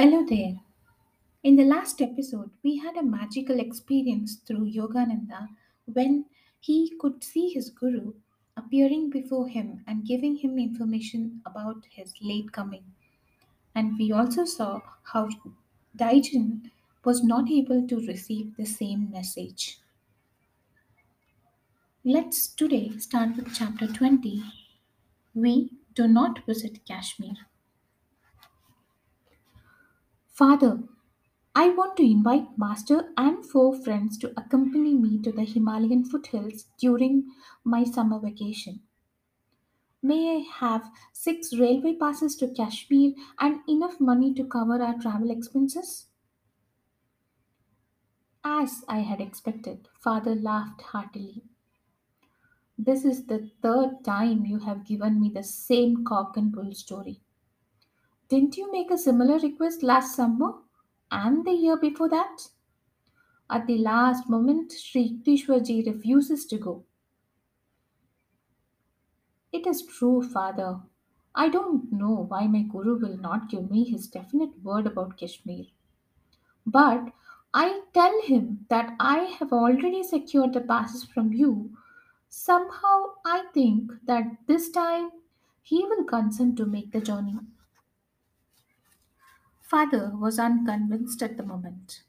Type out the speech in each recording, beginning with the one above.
Hello there. In the last episode, we had a magical experience through Yogananda when he could see his guru appearing before him and giving him information about his late coming. And we also saw how Dijen was not able to receive the same message. Let's today start with chapter 20. We do not visit Kashmir. Father, I want to invite Master and four friends to accompany me to the Himalayan foothills during my summer vacation. May I have six railway passes to Kashmir and enough money to cover our travel expenses? As I had expected, father laughed heartily. This is the third time you have given me the same cock and bull story. Didn't you make a similar request last summer and the year before that? At the last moment, Sri Yukteswarji refuses to go. It is true, father. I don't know why my guru will not give me his definite word about Kashmir. But I tell him that I have already secured the passes from you. Somehow I think that this time he will consent to make the journey. Father was unconvinced at the moment.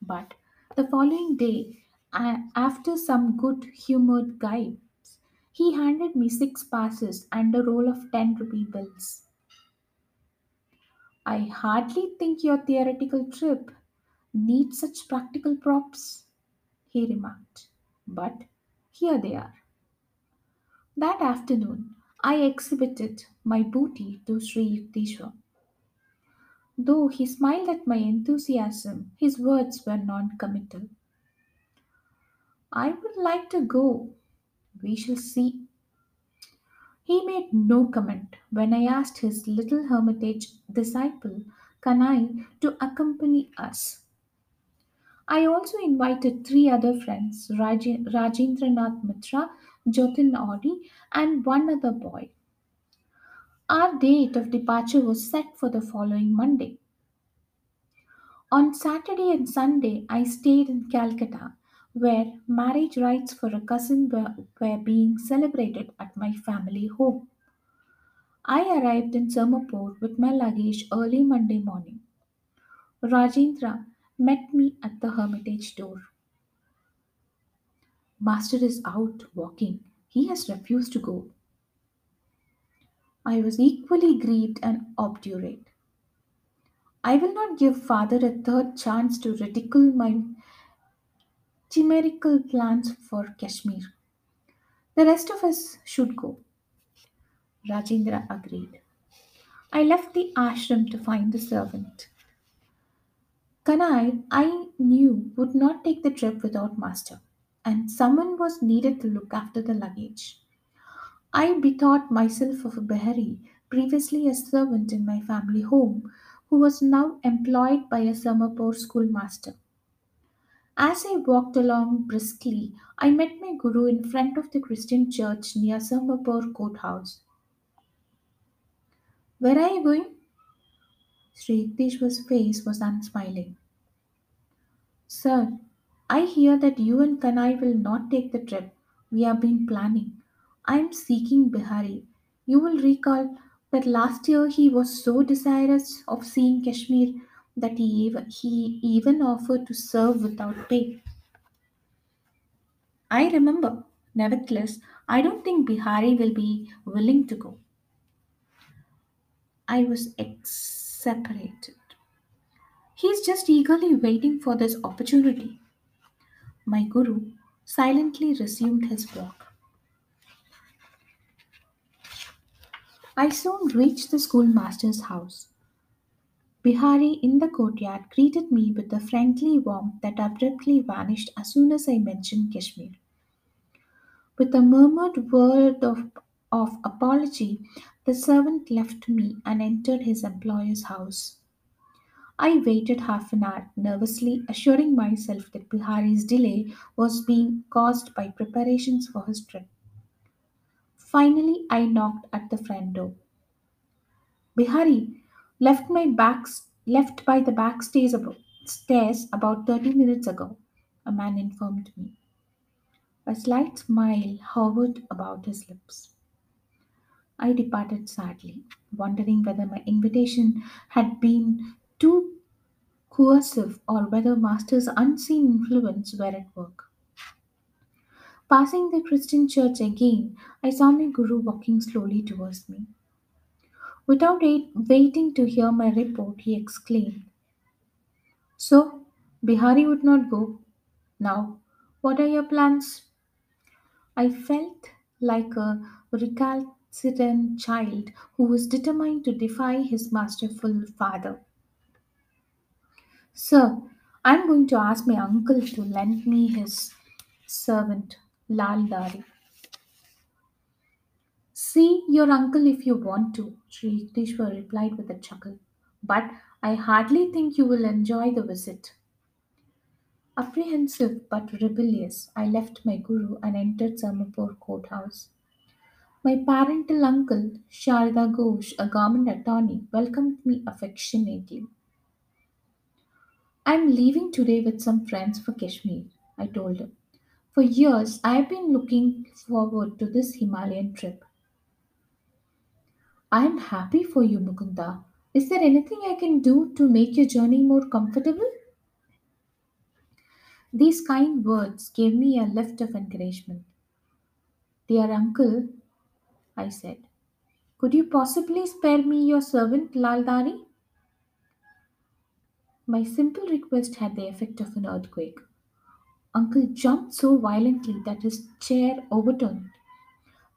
But the following day, after some good humored guides, he handed me six passes and a roll of 10 rupee bills. I hardly think your theoretical trip needs such practical props, he remarked. But here they are. That afternoon, I exhibited my booty to Sri Yukteswar. Though he smiled at my enthusiasm, his words were non committal. I would like to go. We shall see. He made no comment when I asked his little hermitage disciple, Kanai, to accompany us. I also invited three other friends, Raje- Rajendranath Mitra, Jotin Auddy, and one other boy. Our date of departure was set for the following Monday. On Saturday and Sunday, I stayed in Calcutta, where marriage rites for a cousin were, were being celebrated at my family home. I arrived in Serampore with my luggage early Monday morning. Rajendra met me at the hermitage door. Master is out walking. He has refused to go. I was equally grieved and obdurate. I will not give father a third chance to ridicule my chimerical plans for Kashmir. The rest of us should go. Rajendra agreed. I left the ashram to find the servant. Kanai, I knew, would not take the trip without master, and someone was needed to look after the luggage. I bethought myself of a Behari, previously a servant in my family home, who was now employed by a Serampore schoolmaster. As I walked along briskly, I met my guru in front of the Christian church near Serampore courthouse. Where are you going? Sri Yukteswar's face was unsmiling. Sir, I hear that you and Kanai will not take the trip we have been planning. I am seeking Bihari. You will recall that last year he was so desirous of seeing Kashmir that he even, he even offered to serve without pay. I remember. Nevertheless, I don't think Bihari will be willing to go. I was exasperated. He's just eagerly waiting for this opportunity. My guru silently resumed his walk. I soon reached the schoolmaster's house. Bihari in the courtyard greeted me with a friendly warmth that abruptly vanished as soon as I mentioned Kashmir. With a murmured word of, of apology, the servant left me and entered his employer's house. I waited half an hour, nervously assuring myself that Bihari's delay was being caused by preparations for his trip. Finally, I knocked at the front door. Bihari left my back left by the back stairs about, stairs about 30 minutes ago, a man informed me. A slight smile hovered about his lips. I departed sadly, wondering whether my invitation had been too coercive or whether Master's unseen influence were at work. Passing the Christian church again, I saw my guru walking slowly towards me. Without wait- waiting to hear my report, he exclaimed, So, Bihari would not go. Now, what are your plans? I felt like a recalcitrant child who was determined to defy his masterful father. Sir, I'm going to ask my uncle to lend me his servant, Lal Dhari. See your uncle if you want to, Sri Yukteswar replied with a chuckle. But I hardly think you will enjoy the visit. Apprehensive but rebellious, I left my guru and entered Serampore courthouse. My parental uncle, Sarada Ghosh, a government attorney, welcomed me affectionately. I'm leaving today with some friends for Kashmir, I told him. For years, I've been looking forward to this Himalayan trip. I'm happy for you, Mukunda. Is there anything I can do to make your journey more comfortable? These kind words gave me a lift of encouragement. Dear uncle, I said, could you possibly spare me your servant Lal Dhari? My simple request had the effect of an earthquake. Uncle jumped so violently that his chair overturned.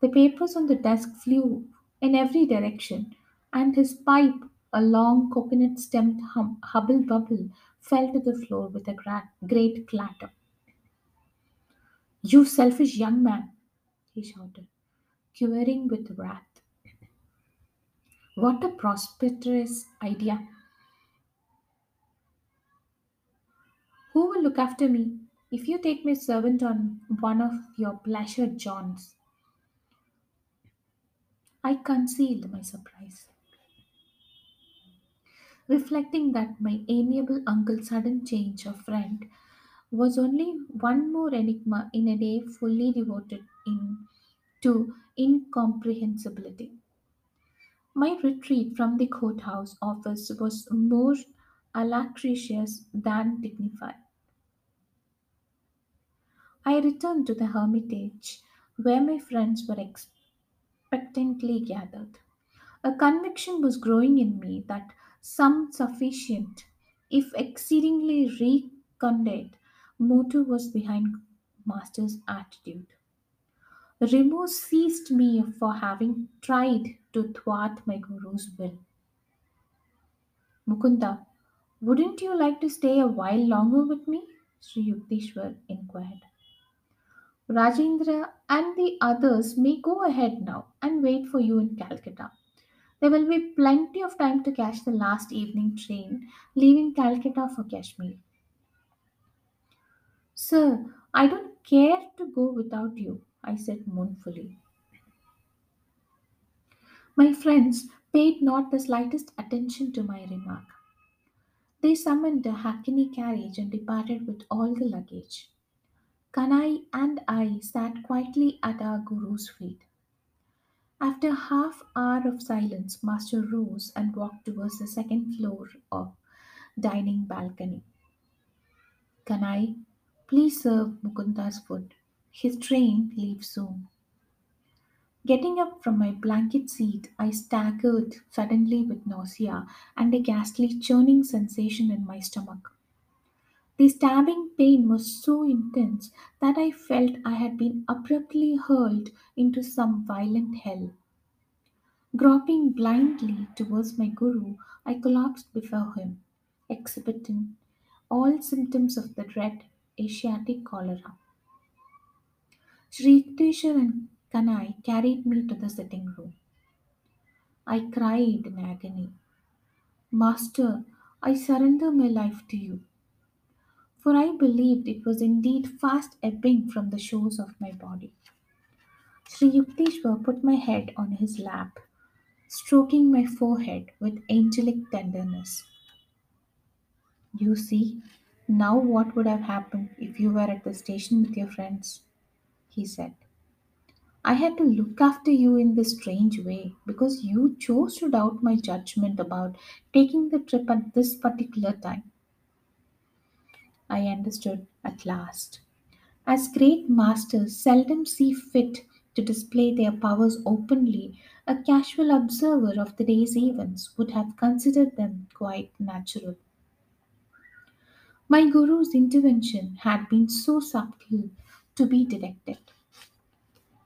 The papers on the desk flew in every direction, and his pipe, a long coconut stemmed hum- hubble bubble, fell to the floor with a gra- great clatter. You selfish young man, he shouted, quivering with wrath. What a prosperous idea! Who will look after me if you take my servant on one of your pleasure jaunts? I concealed my surprise, reflecting that my amiable uncle's sudden change of friend was only one more enigma in a day fully devoted in, to incomprehensibility. My retreat from the courthouse office was more alacrious than dignified. I returned to the hermitage where my friends were expectantly gathered. A conviction was growing in me that some sufficient, if exceedingly recondite, motive was behind Master's attitude. Remorse seized me for having tried to thwart my guru's will. Mukunda, wouldn't you like to stay a while longer with me? Sri Yukteswar inquired. Rajendra and the others may go ahead now and wait for you in Calcutta. There will be plenty of time to catch the last evening train leaving Calcutta for Kashmir. Sir, I don't care to go without you, I said mournfully. My friends paid not the slightest attention to my remark. They summoned a hackney carriage and departed with all the luggage. Kanai and I sat quietly at our guru's feet. After half hour of silence, Master rose and walked towards the second floor of dining balcony. Kanai, please serve Mukunda's food. His train leaves soon. Getting up from my blanket seat, I staggered suddenly with nausea and a ghastly churning sensation in my stomach. The stabbing pain was so intense that I felt I had been abruptly hurled into some violent hell. Groping blindly towards my guru, I collapsed before him, exhibiting all symptoms of the dread Asiatic cholera. Shri Yukteswar and Kanai carried me to the sitting room. I cried in agony, Master, I surrender my life to you, for I believed it was indeed fast ebbing from the shores of my body. Sri Yukteswar put my head on his lap, stroking my forehead with angelic tenderness. You see, now what would have happened if you were at the station with your friends? He said. I had to look after you in this strange way because you chose to doubt my judgment about taking the trip at this particular time. I understood at last. As great masters seldom see fit to display their powers openly, a casual observer of the day's events would have considered them quite natural. My guru's intervention had been so subtle to be detected.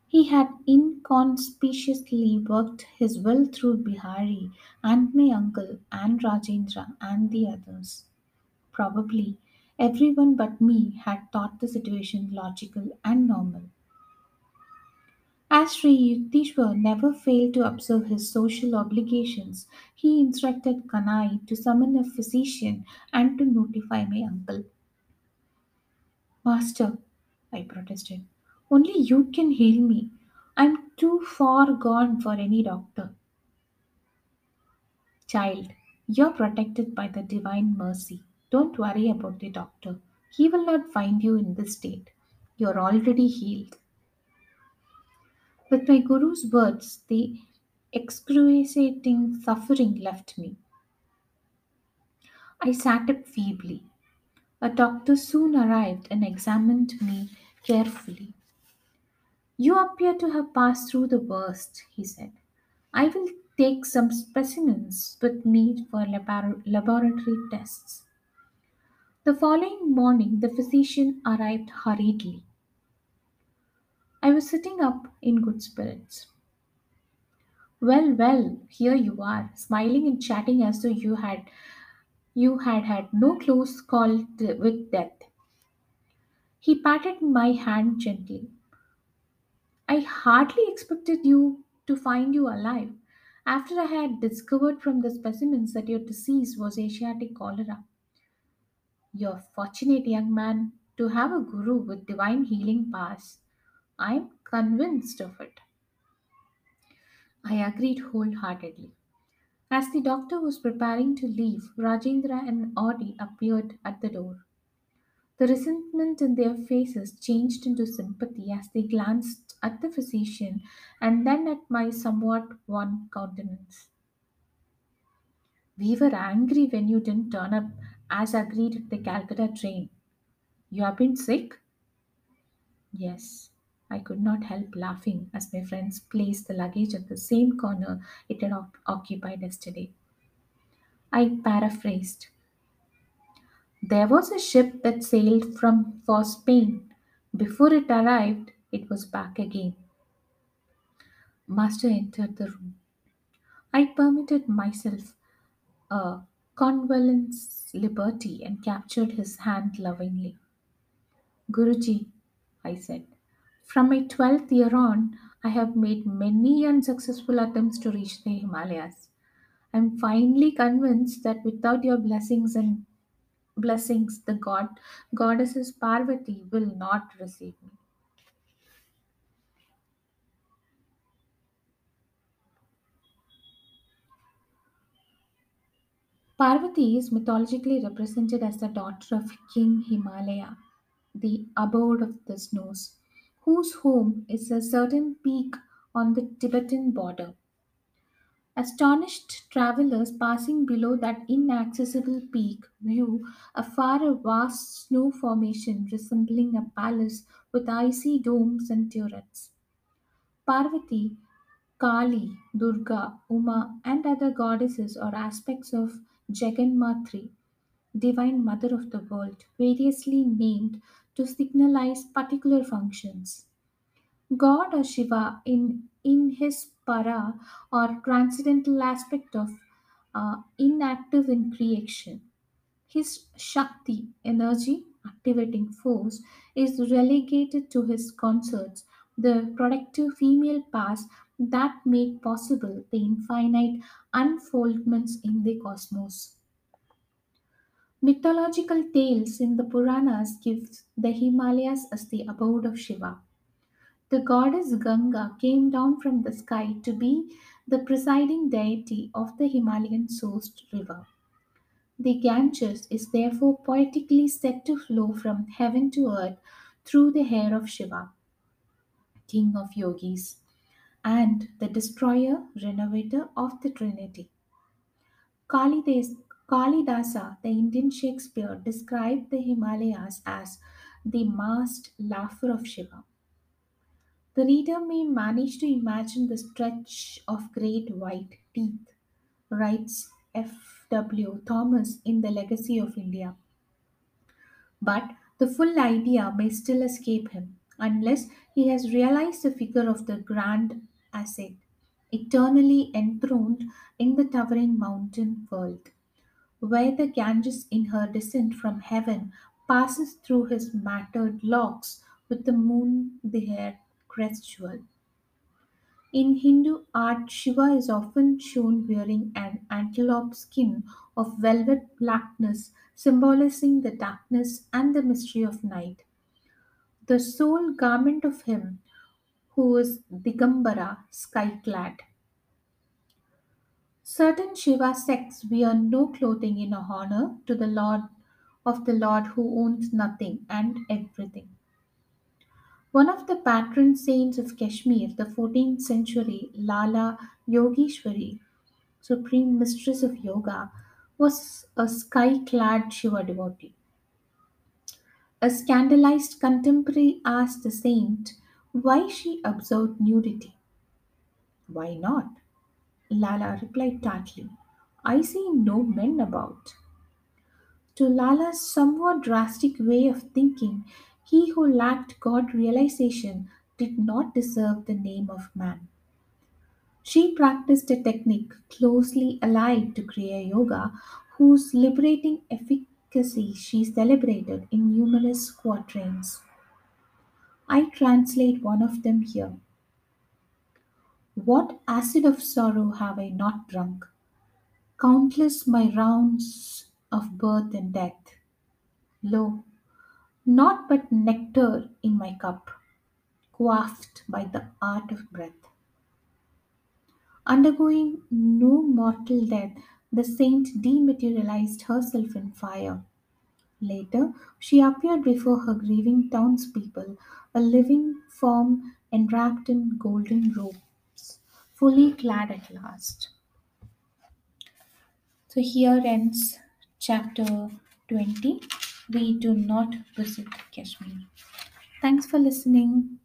He had inconspicuously worked his will through Bihari and my uncle and Rajendra and the others. Probably everyone but me had thought the situation logical and normal. As Sri Yukteswar never failed to observe his social obligations, he instructed Kanai to summon a physician and to notify my uncle. Master, I protested, only you can heal me. I'm too far gone for any doctor. Child, you're protected by the divine mercy. Don't worry about the doctor. He will not find you in this state. You're already healed. With my guru's words, the excruciating suffering left me. I sat up feebly. A doctor soon arrived and examined me carefully. You appear to have passed through the worst, he said. I will take some specimens with me for labor- laboratory tests. The following morning, the physician arrived hurriedly. I was sitting up in good spirits. Well, well, here you are, smiling and chatting as though you had you had had no close call with death. He patted my hand gently. I hardly expected you to find you alive after I had discovered from the specimens that your disease was Asiatic cholera. You're fortunate, young man, to have a guru with divine healing powers. I'm convinced of it. I agreed wholeheartedly. As the doctor was preparing to leave, Rajendra and Auddy appeared at the door. The resentment in their faces changed into sympathy as they glanced at the physician and then at my somewhat wan countenance. We were angry when you didn't turn up as agreed at the Calcutta train. You have been sick? Yes. I could not help laughing as my friends placed the luggage at the same corner it had oc- occupied yesterday. I paraphrased. There was a ship that sailed from for Spain. Before it arrived, it was back again. Master entered the room. I permitted myself a convalescence liberty and captured his hand lovingly. Guruji, I said, from my 12th year on, I have made many unsuccessful attempts to reach the Himalayas. I am finally convinced that without your blessings and blessings, the god goddesses Parvati will not receive me. Parvati is mythologically represented as the daughter of King Himalaya, the abode of the snows, whose home is a certain peak on the Tibetan border. Astonished travelers passing below that inaccessible peak view afar a vast snow formation resembling a palace with icy domes and turrets. Parvati, Kali, Durga, Uma, and other goddesses are aspects of Jaganmatri, divine mother of the world, variously named to signalize particular functions. God or Shiva in in his para or transcendental aspect of uh, inactive in creation. His Shakti, energy, activating force, is relegated to his consorts, the productive female parts that make possible the infinite unfoldments in the cosmos. Mythological tales in the Puranas give the Himalayas as the abode of Shiva. The goddess Ganga came down from the sky to be the presiding deity of the Himalayan sourced river. The Ganges is therefore poetically said to flow from heaven to earth through the hair of Shiva, king of yogis, and the destroyer, renovator of the Trinity. Kalidas, Kalidasa, the Indian Shakespeare, described the Himalayas as the masked laughter of Shiva. The reader may manage to imagine the stretch of great white teeth, writes F. W. Thomas in The Legacy of India. But the full idea may still escape him, unless he has realized the figure of the grand ascetic, eternally enthroned in the towering mountain world, where the Ganges in her descent from heaven passes through his matted locks with the moon the hair crest jewel. In Hindu art, Shiva is often shown wearing an antelope skin of velvet blackness, symbolizing the darkness and the mystery of night. The sole garment of him who is Digambara, sky clad. Certain Shiva sects wear no clothing in honor to the Lord of the Lord who owns nothing and everything. One of the patron saints of Kashmir, the 14th century Lala Yogeshwari, supreme mistress of yoga, was a sky clad Shiva devotee. A scandalized contemporary asked the saint why she observed nudity. Why not? Lala replied tartly, I see no men about. To Lala's somewhat drastic way of thinking, he who lacked God realization did not deserve the name of man. She practiced a technique closely allied to Kriya Yoga, whose liberating efficacy she celebrated in numerous quatrains. I translate one of them here. What acid of sorrow have I not drunk? Countless my rounds of birth and death. Lo, naught but nectar in my cup, quaffed by the art of breath. Undergoing no mortal death, the saint dematerialized herself in fire. Later, she appeared before her grieving townspeople, a living form enwrapped in golden robes, fully clad at last. So here ends chapter 20. We do not visit Kashmir. Thanks for listening.